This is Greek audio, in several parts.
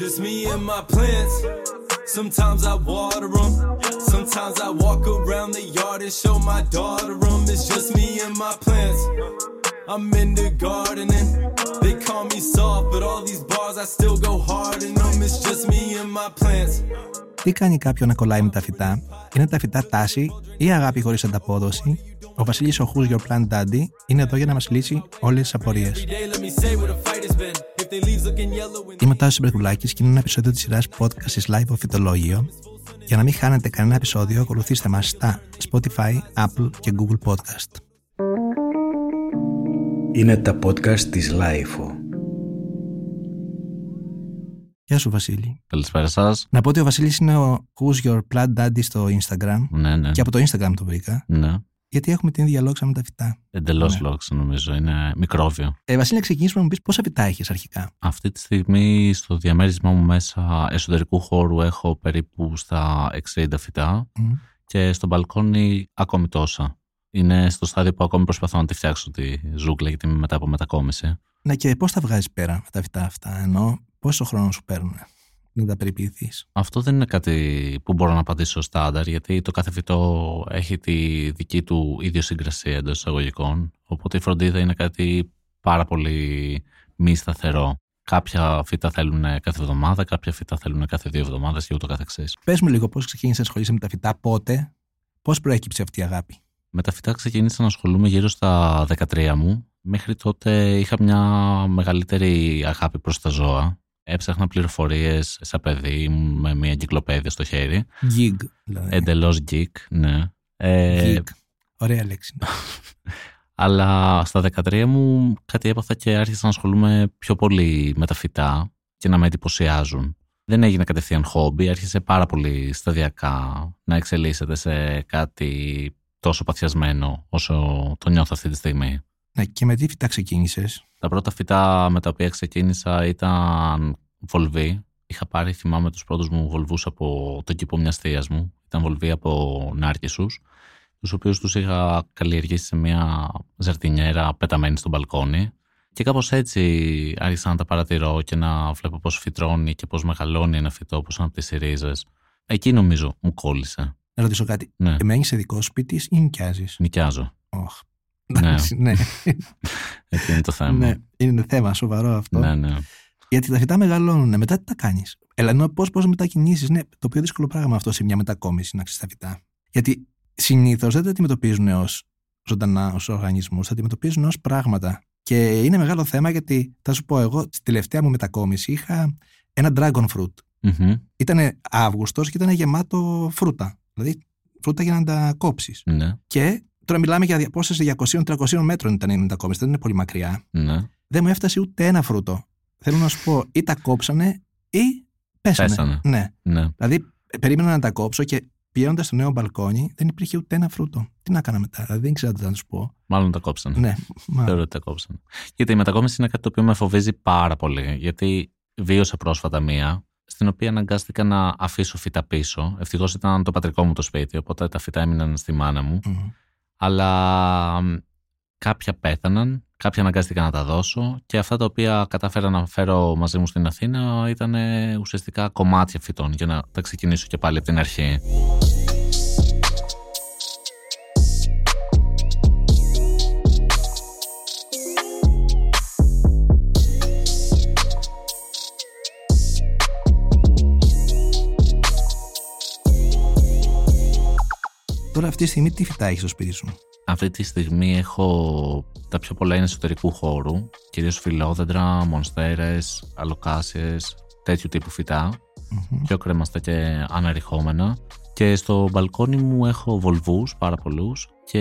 Just me and my plants. Sometimes I water them. Sometimes I walk around the yard and show my daughter them. It's just me and my plants. I'm in the gardening. They call me soft, but all these bars I still go hard in them. It's just me and my plants. Τι κάνει κάποιον να κολλάει με τα φυτά, είναι τα φυτά τάση ή αγάπη χωρί ανταπόδοση. Ο Βασίλη ο Who's Your Plant Daddy είναι εδώ για να μα λύσει όλε τι απορίε. Every day, let me say what a fight has been. If they leaves looking yellow and Είμαι ο Τάσος Μπερκουλάκης και είναι ένα επεισόδιο της σειράς podcast της Live of Φυτολόγιο. Για να μην χάνετε κανένα επεισόδιο, ακολουθήστε μας στα Spotify, Apple και Google Podcast. Είναι τα podcast της Lifeo. Γεια σου Βασίλη. Καλησπέρα σας. Να πω ότι ο Βασίλης είναι ο Who's Your Plant Daddy στο Instagram Ναι, ναι. και από το Instagram το βρήκα, ναι. Γιατί έχουμε την ίδια λόγια με τα φυτά. Εντελώς Ναι. λόγο νομίζω. Είναι μικρόβιο. Ε, Βασίλη, να ξεκινήσουμε να μου πεις πόσα φυτά έχεις αρχικά; Αυτή τη στιγμή στο διαμέρισμά μου μέσα εσωτερικού χώρου έχω περίπου στα 60 φυτά Μμ. και στο μπαλκόνι ακόμη τόσα. Είναι στο στάδιο που ακόμη προσπαθώ να τη φτιάξω τη ζούγκλα γιατί είμαι μετά από μετακόμιση. Ναι, και πώς τα βγάζεις πέρα με τα φυτά αυτά, ενώ πόσο χρόνο σου παίρνουν να τα περιποιηθείς. Αυτό δεν είναι κάτι που μπορώ να απαντήσω στάνταρ γιατί το κάθε φυτό έχει τη δική του ιδιοσυγκρασία εντός εισαγωγικών. Οπότε η φροντίδα είναι κάτι πάρα πολύ μη σταθερό. Κάποια φύτα θέλουν κάθε εβδομάδα, κάποια φύτα θέλουν κάθε δύο εβδομάδες και ούτω καθεξής. Πες μου λίγο πώς ξεκίνησες να ασχολείσαι με τα φυτά, πότε, πώς προέκυψε αυτή η αγάπη; Με τα φυτά ξεκίνησα να ασχολούμαι γύρω στα 13 μου. Μέχρι τότε είχα μια μεγαλύτερη αγάπη προς τα ζώα. Έψαχνα πληροφορίες σαν παιδί ήμουν με μια εγκυκλοπαίδεια στο χέρι. Gig, δηλαδή. Εντελώς geek, ναι. Ε, Geek. Ωραία λέξη. αλλά στα 13 μου κάτι έπαθα και άρχισα να ασχολούμαι πιο πολύ με τα φυτά και να με εντυπωσιάζουν. Δεν έγινε κατευθείαν χόμπι, άρχισε πάρα πολύ σταδιακά να εξελίσσεται σε κάτι τόσο παθιασμένο όσο το νιώθω αυτή τη στιγμή. ναι, και με τι φυτά ξεκίνησες; Τα πρώτα φυτά με τα οποία ξεκίνησα ήταν βολβοί. Είχα πάρει, θυμάμαι, τους πρώτους μου βολβούς από τον κήπο μιας θείας μου. Ήταν βολβοί από νάρκισσους, τους οποίους τους είχα καλλιεργήσει σε μια ζαρτινιέρα πεταμένη στο μπαλκόνι. Και κάπως έτσι άρχισα να τα παρατηρώ και να βλέπω πώς φυτρώνει και πώς μεγαλώνει ένα φυτό, πώς αναπτύσσει ρίζες. Εκεί νομίζω μου κόλλησε. Να ρωτήσω κάτι. Ναι, Μένεις σε δικό σπίτι ή νοικιάζεις; νοικιάζω. Οχ. Ναι. Εντάξει, ναι. Εκεί είναι το θέμα. ναι. Είναι θέμα σοβαρό αυτό. ναι, ναι. Γιατί τα φυτά μεγαλώνουν. Μετά τι τα κάνεις; Ελά, ενώ πώς πώς μετακινήσει. Ναι, το πιο δύσκολο πράγμα αυτό σε μια μετακόμιση να ξέρεις τα φυτά. Γιατί συνήθως δεν τα αντιμετωπίζουν ως ζωντανά, ως οργανισμούς, τα αντιμετωπίζουν ως πράγματα. Και είναι μεγάλο θέμα γιατί θα σου πω εγώ, στη τελευταία μου μετακόμιση είχα ένα dragon fruit. Μμμ. Ήταν Αύγουστος και ήταν γεμάτο φρούτα. Δηλαδή φρούτα για να τα κόψεις. Ναι, Και τώρα μιλάμε για απόσταση 200-300 μέτρων ήταν η μετακόμιση, δεν είναι πολύ μακριά. ναι. Δεν μου έφτασε ούτε ένα φρούτο. Θέλω να σου πω, ή τα κόψανε ή πέσανε. Πέσανε. Ναι. ναι. Δηλαδή, ε, περίμενα να τα κόψω και πηγαίνοντας στο νέο μπαλκόνι, δεν υπήρχε ούτε ένα φρούτο. Τι να έκανα μετά, δηλαδή, δεν ξέρω τι να σου πω. Μάλλον τα κόψανε. Ναι, μα, Θεωρώ ότι τα κόψανε. Γιατί η μετακόμιση είναι κάτι το οποίο με φοβίζει πάρα πολύ. Γιατί βίωσα πρόσφατα μία, στην οποία αναγκάστηκα να αφήσω φύτα πίσω. Ευτυχώς ήταν το πατρικό μου το σπίτι, οπότε τα φύτα έμειναν στη μάνα μου. μμ. Αλλά μ, κάποια πέθαναν, κάποια αναγκάστηκα να τα δώσω και αυτά τα οποία κατάφερα να φέρω μαζί μου στην Αθήνα ήταν ε, ουσιαστικά κομμάτια φυτών για να τα ξεκινήσω και πάλι από την αρχή. Αυτή τη στιγμή τι φυτά έχεις στο σπίτι σου; Αυτή τη στιγμή έχω τα πιο πολλά είναι εσωτερικού χώρου, κυρίως φιλόδεντρα, μονστέρες, αλοκάσιες, τέτοιου τύπου φυτά, Μμμ. πιο κρέμαστα και αναρριχόμενα. Και στο μπαλκόνι μου έχω βολβούς, πάρα πολλούς, και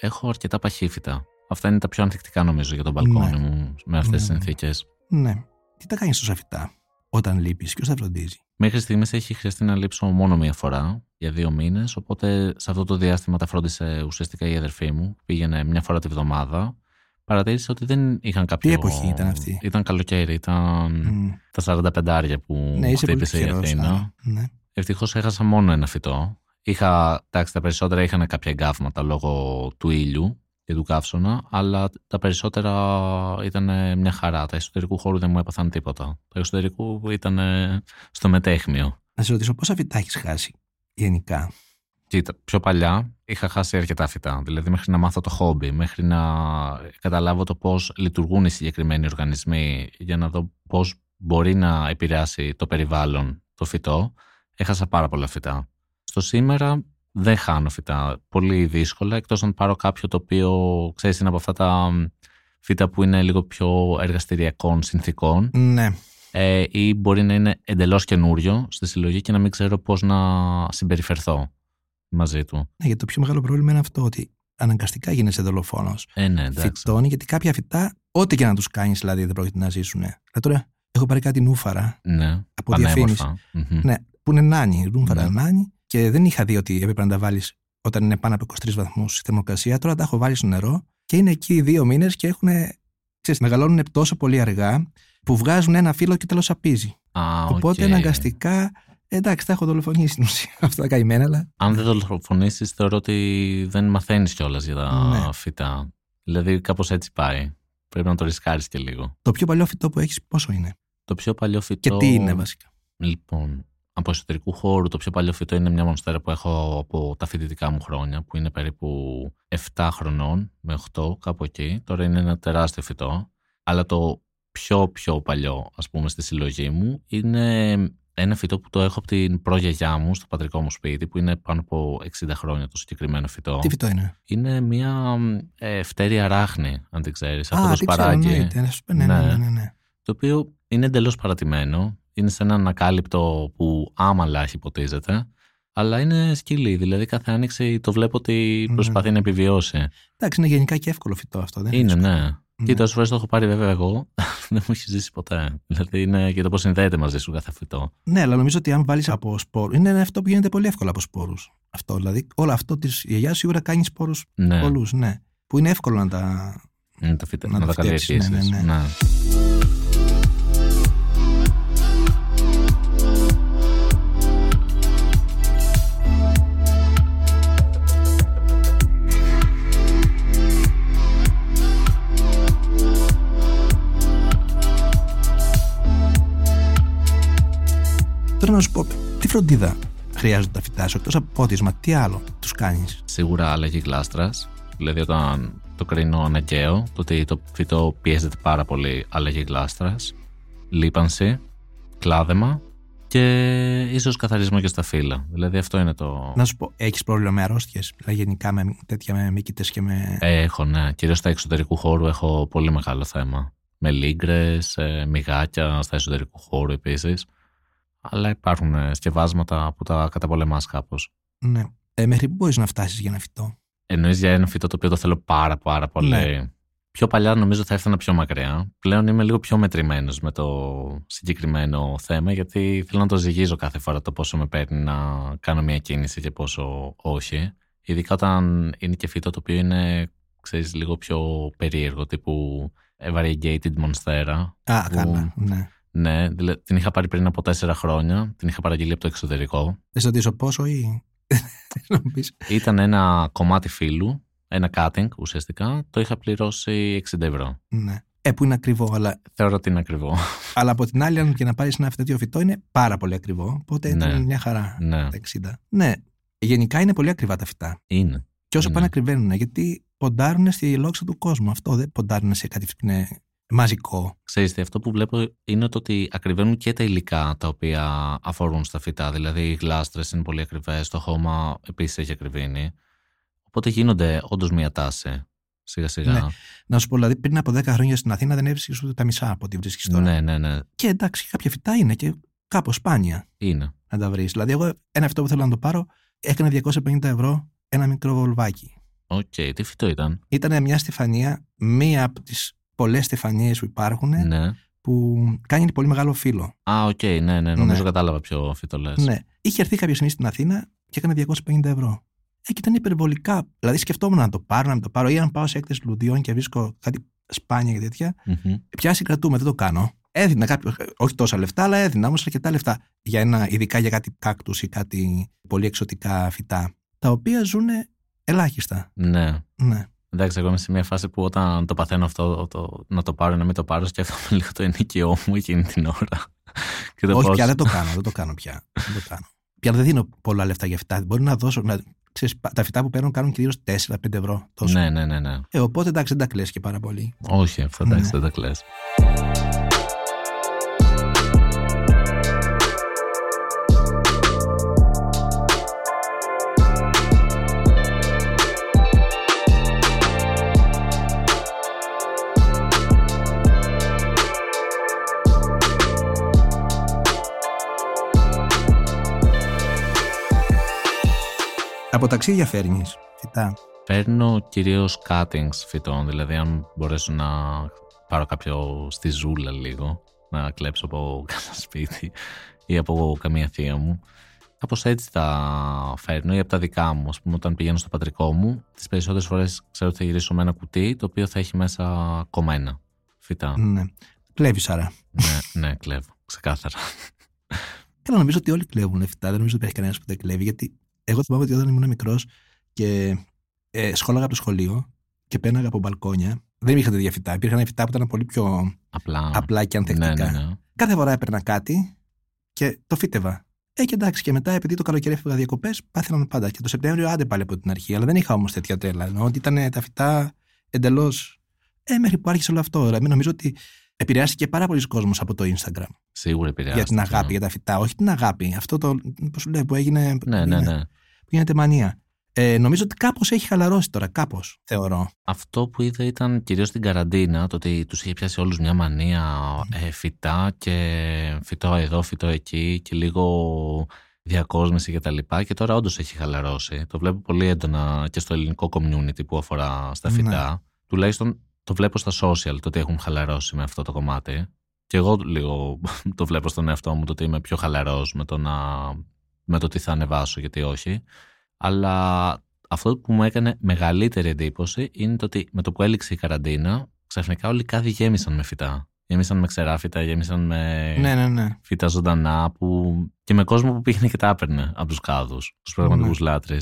έχω αρκετά παχύφυτα. Αυτά είναι τα πιο ανθεκτικά νομίζω για τον μπαλκόνι Ναι. μου με αυτές τις Ναι. συνθήκες. Ναι. Τι τα κάνεις τόσα φυτά; Όταν λείπεις, ποιος τα φροντίζει; Μέχρι στιγμής έχει χρειαστεί να λείψω μόνο μία φορά για δύο μήνες. Οπότε σε αυτό το διάστημα τα φρόντισε ουσιαστικά η αδερφή μου. Πήγαινε μια φορά τη βδομάδα. Παρατήρησε ότι δεν είχαν κάποιο. Τι εποχή ήταν αυτή; Ήταν καλοκαίρι, ήταν Μμ. τα 45 που Ναι, είσαι πολύ χτύπησε η τυχερός, Αθήνα. άρα. Ναι. Ευτυχώς έχασα μόνο ένα φυτό. Είχα, εντάξει, τα περισσότερα είχαν κάποια εγκάβματα λόγω του ήλιου και του καύσωνα, αλλά τα περισσότερα ήταν μια χαρά. Τα εσωτερικού χώρου δεν μου έπαθαν τίποτα. Τα εξωτερικού ήταν στο μετέχμιο. Να σε ρωτήσω πόσα φυτά έχεις χάσει γενικά; Κοίτα, πιο παλιά είχα χάσει αρκετά φυτά. Δηλαδή, μέχρι να μάθω το χόμπι, μέχρι να καταλάβω το πώς λειτουργούν οι συγκεκριμένοι οργανισμοί, για να δω πώς μπορεί να επηρεάσει το περιβάλλον το φυτό, έχασα πάρα πολλά φυτά. Στο σήμερα δεν χάνω φυτά πολύ δύσκολα, εκτός αν πάρω κάποιο το οποίο, ξέρεις, είναι από αυτά τα φύτα που είναι λίγο πιο εργαστηριακών συνθήκων. Ναι. Ε, ή μπορεί να είναι εντελώς καινούριο στη συλλογή και να μην ξέρω πώς να συμπεριφερθώ μαζί του. Ναι, γιατί το πιο μεγάλο πρόβλημα είναι αυτό ότι αναγκαστικά γίνεσαι δολοφόνος. Ε, ναι, εντάξει. Φυτών, γιατί κάποια φυτά, ό,τι και να τους κάνεις, δηλαδή δεν πρόκειται να ζήσουν. Δηλαδή τώρα έχω πάρει κάτι νούφαρα Ναι, από διαφήμιση. πανέμορφα. Μμμ. Ναι, που είναι νάνι, νούφαρα Ναι. νάνι, και δεν είχα δει ότι έπρεπε να τα βάλεις όταν είναι πάνω από 23 βαθμούς η θερμοκρασία. Τώρα τα έχω βάλει στο νερό και είναι εκεί δύο μήνες και έχουν. Ξέρεις, μεγαλώνουν τόσο πολύ αργά που βγάζουν ένα φύλλο και τέλος σαπίζει. Α, Οπότε οκ. αναγκαστικά. Εντάξει, τα έχω δολοφονήσει στην ουσία αυτά τα καημένα, αλλά. Αν δεν δολοφονήσεις, θεωρώ ότι δεν μαθαίνεις κιόλας για τα Ναι. φυτά. Δηλαδή, κάπως έτσι πάει. Πρέπει να το ρισκάρεις και λίγο. Το πιο παλιό φυτό που έχεις, πόσο είναι; Το πιο παλιό φυτό. Και τι είναι βασικά; Λοιπόν, από εσωτερικού χώρου, το πιο παλιό φυτό είναι μια μονστέρα που έχω από τα φοιτητικά μου χρόνια, που είναι περίπου 7 χρονών με 8, κάπου εκεί. Τώρα είναι ένα τεράστιο φυτό. Αλλά το πιο πιο παλιό, ας πούμε, στη συλλογή μου, είναι ένα φυτό που το έχω από την προγιαγιά μου, στο πατρικό μου σπίτι, που είναι πάνω από 60 χρόνια το συγκεκριμένο φυτό. Τι φυτό είναι; Είναι μια ε, φτέρια ράχνη, αν την ξέρεις, από Α, το τι ξέρω, σπαράκι ναι, ναι, ναι, ναι, ναι, ναι, ναι. το οποίο είναι εντελώς παρατημένο. Είναι σε ένα ανακάλυπτο που άμαλα έχει υποτίζεται. Αλλά είναι σκυλί. Δηλαδή κάθε άνοιξη το βλέπω ότι Ναι. προσπαθεί να επιβιώσει. Εντάξει, είναι γενικά και εύκολο φυτό αυτό. Δεν Είναι, δύσκολο. ναι. Κοίτα, όσες φορές το έχω πάρει βέβαια εγώ, δεν μου έχει ζήσει ποτέ. Δηλαδή είναι και το πώς συνδέεται μαζί σου κάθε φυτό. Ναι, αλλά νομίζω ότι αν βάλεις από σπόρους. Είναι αυτό που γίνεται πολύ εύκολα από σπόρους. Αυτό δηλαδή. Όλο αυτό της γιαγιάς σίγουρα κάνει σπόρους Ναι, πολλούς. Ναι. Που είναι εύκολο να τα. είναι τα φυτά, Να να, τα τα φτιάξεις, καλλιεργήσεις. ναι, ναι, ναι. Τώρα να σου πω, τι φροντίδα χρειάζονται τα φυτάς σου εκτός από πότισμα, τι άλλο τους κάνεις; Σίγουρα αλλαγή γλάστρας. Δηλαδή, όταν το κρίνω αναγκαίο, το ότι το φυτό πιέζεται πάρα πολύ, αλλαγή γλάστρας. Λίπανση, κλάδεμα και ίσως καθαρισμό και στα φύλλα. Δηλαδή, αυτό είναι το. Να σου πω, έχεις πρόβλημα με αρρώστιες, δηλαδή γενικά με τέτοια με μύκητες και με. Ε, Έχω, ναι. Κυρίως στα εξωτερικού χώρου έχω πολύ μεγάλο θέμα. Με λίγκρες, μυγάκια στα εσωτερικού χώρου επίσης. Αλλά υπάρχουν ε, σκευάσματα που τα καταπολεμάς κάπως. Ναι. Ε, μέχρι πού μπορείς να φτάσεις για ένα φυτό; Εννοείς για ένα φυτό το οποίο το θέλω πάρα πάρα πολύ. Ναι. Πιο παλιά νομίζω θα έφτανα πιο μακριά. Πλέον είμαι λίγο πιο μετρημένος με το συγκεκριμένο θέμα, γιατί θέλω να το ζυγίζω κάθε φορά το πόσο με παίρνει να κάνω μια κίνηση και πόσο όχι. Ειδικά όταν είναι και φυτό το οποίο είναι, ξέρεις, λίγο πιο περίεργο, τύπου variegated monstera. Α, που- καλά. Ναι. Ναι, δηλαδή, την είχα πάρει πριν από τέσσερα χρόνια. Την είχα παραγγείλει από το εξωτερικό. Δεν σε ρωτήσω πόσο ή. να μου πεις. Ήταν ένα κομμάτι φύλου, ένα cutting ουσιαστικά. Το είχα πληρώσει 60 ευρώ. ναι. Ε, που είναι ακριβό, αλλά, Θεωρώ ότι είναι ακριβό. αλλά από την άλλη, αν και να πάρεις ένα τέτοιο φυτό, είναι πάρα πολύ ακριβό. Οπότε ήταν Ναι. μια χαρά. ναι, Τα 60. Ναι. Γενικά είναι πολύ ακριβά τα φυτά. είναι. Και όσο Είναι. πάνε ακριβένουν, γιατί ποντάρουν στη λόξα του κόσμου. Αυτό δεν ποντάρουν σε κάτι που είναι μαζικό. Ξέρεις τι, αυτό που βλέπω είναι το ότι ακριβένουν και τα υλικά τα οποία αφορούν στα φυτά. Δηλαδή οι γλάστρες είναι πολύ ακριβές, το χώμα επίσης έχει ακριβήνει. Οπότε γίνονται όντως μια τάση σιγά σιγά. Ναι. Να σου πω, δηλαδή, πριν από 10 χρόνια στην Αθήνα δεν έβρισκες ούτε τα μισά από ό,τι βρίσκεις τώρα. ναι, ναι, ναι. Και εντάξει, κάποια φυτά είναι και κάπως σπάνια Είναι. να τα βρεις. Δηλαδή, εγώ ένα αυτό που θέλω να το πάρω έκανε 250 ευρώ ένα μικρό βολβάκι. Οκ, τι φυτό ήταν; Ήταν μια στεφανία, μία από τις πολλές στεφανίες που υπάρχουν, Ναι. που κάνει πολύ μεγάλο φύλλο. Α, οκ, ναι, ναι, νομίζω Ναι. κατάλαβα ποιο φυτό λες. Ναι. Είχε έρθει κάποια στιγμή στην Αθήνα και έκανε 250 ευρώ. Ε, και ήταν υπερβολικά. Δηλαδή, σκεφτόμουν να το πάρω, να μην το πάρω, ή αν πάω σε έκθεση λουλουδιών και βρίσκω κάτι σπάνια και τέτοια. Μμμ. Πια συγκρατούμαι, δεν το κάνω. Έδινα κάποιο, όχι τόσα λεφτά, αλλά έδινα όμως αρκετά λεφτά. Για ένα, ειδικά για κάτι κάκτους ή κάτι πολύ εξωτικά φυτά, τα οποία ζουν ελάχιστα. Ναι. Ναι. Εντάξει, εγώ είμαι σε μια φάση που όταν το παθαίνω αυτό, το, να το πάρω ή να μην το πάρω, σκέφτομαι λίγο το ενοικιό μου εκείνη την ώρα. Και το Όχι, πώς... πια δεν το κάνω, δεν το κάνω πια. δεν το κάνω. Πια δεν δίνω πολλά λεφτά για φυτά. Μπορεί να δώσω. Να... Ξέρεις, τα φυτά που παίρνουν κάνουν κυρίως 4-5 ευρώ. Τόσο. Ναι, ναι, ναι, ναι. Ε, οπότε εντάξει, δεν τα κλέσει και πάρα πολύ. Όχι, αυτό εντάξει, ναι. δεν τα κλέσει. Από ταξίδια φέρνεις φυτά. Παίρνω κυρίως cuttings φυτών. Δηλαδή, αν μπορέσω να πάρω κάποιο στη ζούλα λίγο, να κλέψω από κανένα σπίτι ή από καμία θεία μου. Κάπως έτσι τα φέρνω ή από τα δικά μου. Α πούμε, όταν πηγαίνω στο πατρικό μου, τις περισσότερες φορές ξέρω ότι θα γυρίσω με ένα κουτί το οποίο θα έχει μέσα κομμένα φυτά. Ναι. Κλέβεις άρα. ναι, ναι, κλέβω. Ξεκάθαρα. Καλά, νομίζω ότι όλοι κλέβουν φυτά. Δεν νομίζω ότι υπάρχει κανένας που δεν κλέβει, γιατί εγώ θυμάμαι ότι όταν ήμουν μικρός και ε, σχόλαγα από το σχολείο και πέναγα από μπαλκόνια. Δεν είχα τέτοια φυτά. Υπήρχαν φυτά που ήταν πολύ πιο απλά, απλά και ανθεκτικά. Ναι, ναι, ναι. Κάθε φορά έπαιρνα κάτι και το φύτευα. Ε, και εντάξει, και μετά επειδή το καλοκαίρι έφευγα διακοπές, πάθαιναν πάντα. Και το Σεπτέμβριο άντε πάλι από την αρχή. Αλλά δεν είχα όμως τέτοια τρέλα. Ενώ ότι ήταν τα φυτά εντελώς. Ε, μέχρι που άρχισε όλο αυτό. Δηλαδή, νομίζω ότι επηρεάστηκε πάρα πολλοί κόσμος από το Instagram. Σίγουρα επηρεάστηκε. Για την αγάπη, ναι. για τα φυτά. Όχι την αγάπη. Αυτό το. Πώς σου λέει, που έγινε. Ναι, ναι, ναι που γίνεται μανία. Ε, νομίζω ότι κάπως έχει χαλαρώσει τώρα, κάπως θεωρώ. Αυτό που είδα ήταν κυρίως στην καραντίνα, το ότι τους είχε πιάσει όλους μια μανία ε, φυτά και φυτό εδώ, φυτό εκεί και λίγο διακόσμηση και τα λοιπά και τώρα όντως έχει χαλαρώσει. Το βλέπω πολύ έντονα και στο ελληνικό community που αφορά στα φυτά. Ναι. Τουλάχιστον το βλέπω στα social το ότι έχουν χαλαρώσει με αυτό το κομμάτι. Και εγώ λίγο το βλέπω στον εαυτό μου το ότι είμαι πιο χαλαρός με το να με το τι θα ανεβάσω, γιατί όχι. Αλλά αυτό που μου έκανε μεγαλύτερη εντύπωση είναι το ότι με το που έληξε η καραντίνα, ξαφνικά όλοι κάδοι γέμισαν με φυτά. Γέμισαν με ξεράφυτα, γέμισαν με ναι, ναι, ναι. φύτα ζωντανά που... και με κόσμο που πήγαινε και τα έπαιρνε από τους κάδους, τους πραγματικού ναι. λάτρε.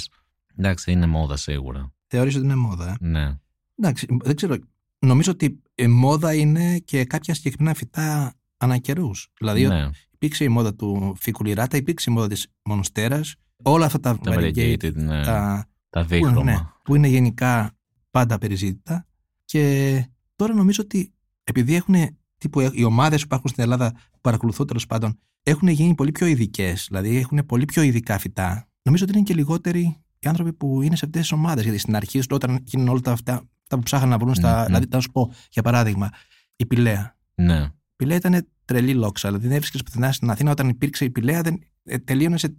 Εντάξει, είναι μόδα σίγουρα. Θεωρείς ότι είναι μόδα. Ε; Ναι. Εντάξει, δεν ξέρω. Νομίζω ότι η μόδα είναι και κάποια συγκεκριμένα φυτά ανά Δηλαδή, ναι υπήρξε η μόδα του Φικουλιράτα, υπήρξε η μόδα της Μονστέρα. Όλα αυτά τα, τα variegated, ναι. τα, τα δίχρωμα. Που, ναι, που είναι γενικά πάντα περιζήτητα. Και τώρα νομίζω ότι επειδή έχουν τύπου, οι ομάδες που υπάρχουν στην Ελλάδα, που παρακολουθώ τέλος πάντων, έχουν γίνει πολύ πιο ειδικές. Δηλαδή έχουν πολύ πιο ειδικά φυτά. Νομίζω ότι είναι και λιγότεροι οι άνθρωποι που είναι σε αυτές τις ομάδες. Γιατί στην αρχή, όταν γίνουν όλα αυτά, αυτά που ψάχναν να βρουν στα. Mm-hmm. Δηλαδή, θα σου πω για παράδειγμα, η Πηλαία. Ναι. Η Πηλαία ήταν τρελή λόξα. Δηλαδή δεν έβρισκες πουθενά στην Αθήνα όταν υπήρξε η πηλαία, δεν, ε, τελείωνες σε,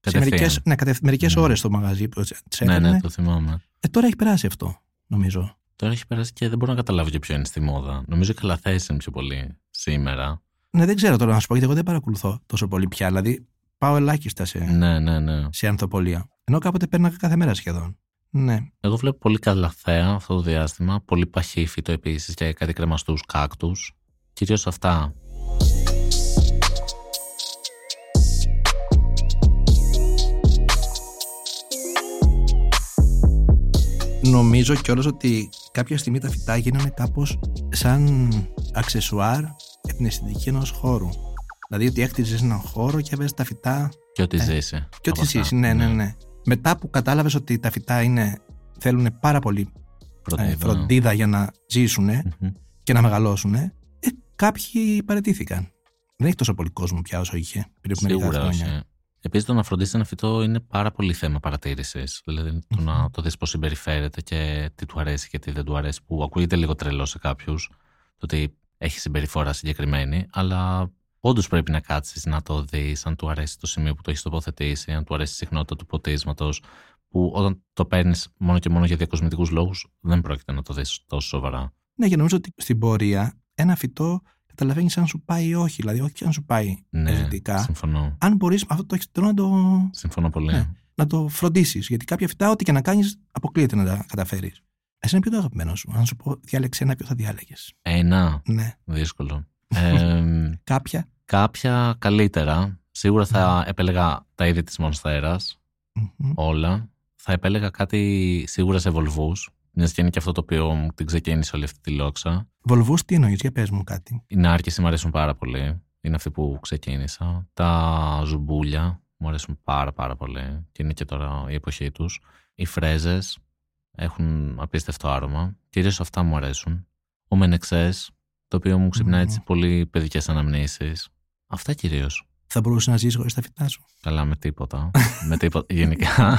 σε μερικέ ναι, μερικές ναι. ώρες το μαγαζί που Ναι, ναι, το θυμάμαι. Ε, τώρα έχει περάσει αυτό, νομίζω. Τώρα έχει περάσει και δεν μπορώ να καταλάβω και ποιο είναι στη μόδα. Νομίζω καλά θέση είναι πιο πολύ σήμερα. Ναι, δεν ξέρω τώρα να σου πω, γιατί εγώ δεν παρακολουθώ τόσο πολύ πια. Δηλαδή, πάω ελάχιστα σε, ναι, ναι, ναι. σε ανθοπολία. Ενώ κάποτε παίρναγα κάθε μέρα σχεδόν. Ναι. Εγώ βλέπω πολύ καλαθέα αυτό το διάστημα. Πολύ παχύφυτο επίσης και κάτι κρεμαστούς κάκτους. Κυρίως αυτά Νομίζω κιόλας ότι κάποια στιγμή τα φυτά γίνανε κάπως σαν αξεσουάρ για την αισθητική ενός χώρου. Δηλαδή ότι έκτιζες έναν χώρο και έβαζες τα φυτά. Και ό,τι ε, ζήσει. Και ό,τι ζήσει, ναι, ναι, ναι, ναι. Μετά που κατάλαβες ότι τα φυτά είναι, θέλουν πάρα πολύ φροντίδα, ε, φροντίδα για να ζησουν και να μεγαλώσουν, ε, κάποιοι παρετήθηκαν. Δεν έχει τόσο πολύ κόσμο πια όσο είχε πριν από μερικά χρόνια. Επίσης, το να φροντίσει ένα φυτό είναι πάρα πολύ θέμα παρατήρησης. Δηλαδή, το να το δεις πώς συμπεριφέρεται και τι του αρέσει και τι δεν του αρέσει, που ακούγεται λίγο τρελό σε κάποιους, το ότι έχει συμπεριφορά συγκεκριμένη, αλλά όντως πρέπει να κάτσεις να το δεις, αν του αρέσει το σημείο που το έχεις τοποθετήσει, αν του αρέσει η συχνότητα του ποτίσματος, που όταν το παίρνεις μόνο και μόνο για διακοσμητικούς λόγους, δεν πρόκειται να το δεις τόσο σοβαρά. Ναι, και νομίζω ότι στην πορεία ένα φυτό καταλαβαίνεις αν σου πάει ή όχι. Δηλαδή, όχι αν σου πάει ναι, Συμφωνώ. Αν μπορείς αυτό το έχεις να το. Συμφωνώ πολύ. Ναι, να το φροντίσεις. Γιατί κάποια φυτά, ό,τι και να κάνεις, αποκλείεται να τα καταφέρεις. Εσύ είναι ποιο το αγαπημένο σου. Αν σου πω, διάλεξε ένα, ποιο θα διάλεγε. Ένα. Ναι. Δύσκολο. ε, κάποια. Κάποια καλύτερα. Σίγουρα θα επέλεγα τα είδη της μονστερα Όλα. Θα επέλεγα κάτι σίγουρα σε βολβούς. Μιας και είναι και αυτό το οποίο την ξεκίνησε όλη αυτή τη λόξα. Βολβούς, τι εννοείς, για πες μου κάτι. Οι νάρκες μου αρέσουν πάρα πολύ. Είναι αυτοί που ξεκίνησα. Τα ζουμπούλια μου αρέσουν πάρα πάρα πολύ. Και είναι και τώρα η εποχή τους. Οι φρέζες έχουν απίστευτο άρωμα. Κυρίως αυτά μου αρέσουν. Ο Μενεξές, το οποίο μου ξυπνάει έτσι πολύ παιδικές αναμνήσεις. Αυτά κυρίως. Θα μπορούσες να ζήσει χωρίς τα φυτά σου. Καλά, με τίποτα. με τίποτα. Γενικά,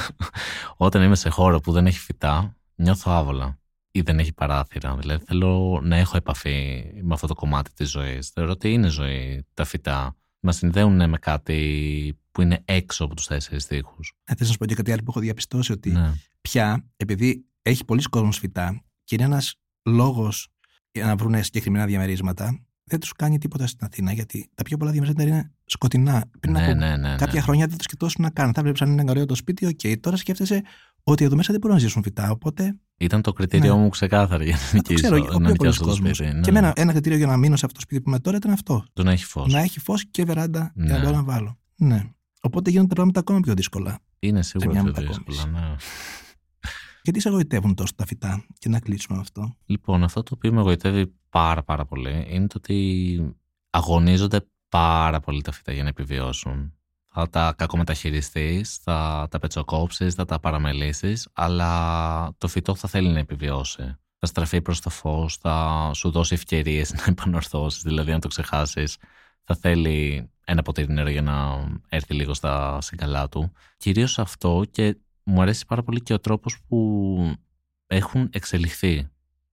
όταν είμαι σε χώρο που δεν έχει φυτά, νιώθω άβολα ή δεν έχει παράθυρα. Δηλαδή, θέλω να έχω επαφή με αυτό το κομμάτι της ζωής. Θεωρώ ότι είναι ζωή τα φυτά. Μας συνδέουν με κάτι που είναι έξω από τους τέσσερις τείχου. Ε, να σου πω και κάτι άλλο που έχω διαπιστώσει ότι Ναι. πια, επειδή έχει πολλοί κόσμος φυτά και είναι ένας λόγος για να βρουν συγκεκριμένα διαμερίσματα, δεν τους κάνει τίποτα στην Αθήνα γιατί τα πιο πολλά διαμερίσματα είναι σκοτεινά. Πριν Ναι, από ναι, ναι, ναι. κάποια χρόνια δεν το σκεφτόσουν να κάνουν. Θα βλέπεις αν είναι ωραίο το σπίτι, οκ. Τώρα σκέφτεσαι ότι εδώ μέσα δεν μπορούν να ζήσουν φυτά. Οπότε Ήταν το κριτήριό Ναι. μου ξεκάθαρο για να το νοικήσω, ξέρω, ο να πιο πολλοί νοικιάσω το κόσμο. σπίτι. Ναι. Και εμένα ένα κριτήριο για να μείνω σε αυτό το σπίτι που είμαι τώρα ήταν αυτό. Το να έχει φως. Να έχει φως και βεράντα για να Ναι. μπορώ να βάλω. Ναι. Οπότε γίνονται τα πράγματα ακόμα πιο δύσκολα. Είναι σίγουρα μια πιο μετακόμιση. δύσκολα. Ναι. Γιατί σε εγωιτεύουν τόσο τα φυτά, και να κλείσουμε με αυτό. Λοιπόν, αυτό το οποίο με εγωιτεύει πάρα πάρα πολύ είναι το ότι αγωνίζονται πάρα πολύ τα φύτα για να επιβιώσουν. Θα τα κακομεταχειριστείς, θα τα πετσοκόψεις, θα τα παραμελήσεις, αλλά το φυτό θα θέλει να επιβιώσει. Θα στραφεί προς το φως, θα σου δώσει ευκαιρίες να επανορθώσεις, δηλαδή να το ξεχάσεις. Θα θέλει ένα ποτήρι νερό για να έρθει λίγο στα συγκαλά του. Κυρίως αυτό και μου αρέσει πάρα πολύ και ο τρόπος που έχουν εξελιχθεί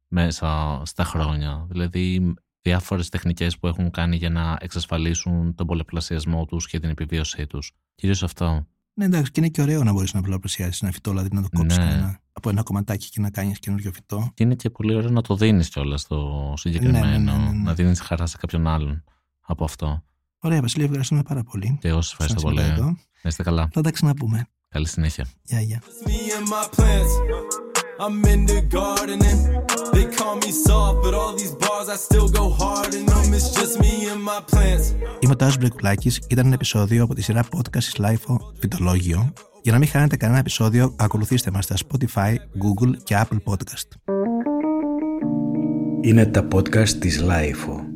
μέσα στα χρόνια. Δηλαδή διάφορες τεχνικές που έχουν κάνει για να εξασφαλίσουν τον πολλαπλασιασμό τους και την επιβίωσή τους. Κυρίως αυτό. Ναι, εντάξει, και είναι και ωραίο να μπορείς να πολλαπλασιάσεις ένα φυτό, δηλαδή να το κόψεις Ναι. από ένα κομματάκι και να κάνεις καινούριο φυτό. Και είναι και πολύ ωραίο να το δίνεις κιόλας στο συγκεκριμένο. Ναι, ναι, ναι, ναι, ναι. Να δίνεις χαρά σε κάποιον άλλον από αυτό. Ωραία, Βασίλη, ευχαριστούμε πάρα πολύ. Και εγώ σας ευχαριστώ Σαν πολύ. σήμερα εδώ. Να είστε καλά. Θα τα ξαναπούμε. Καλή συνέχεια. Γεια, γεια. me and my plants. I'm into gardening. They call me soft, but all these bars I still go hard in them. It's just me and my plants. Είμαι ο Τάσος Μπρεκουλάκης. Ήταν ένα επεισόδιο από τη σειρά podcast της LIFO Φυτολόγιο. Για να μην χάνετε κανένα επεισόδιο, ακολουθήστε μας στα Spotify, Google και Apple Podcast. Είναι τα podcast της Lifeo.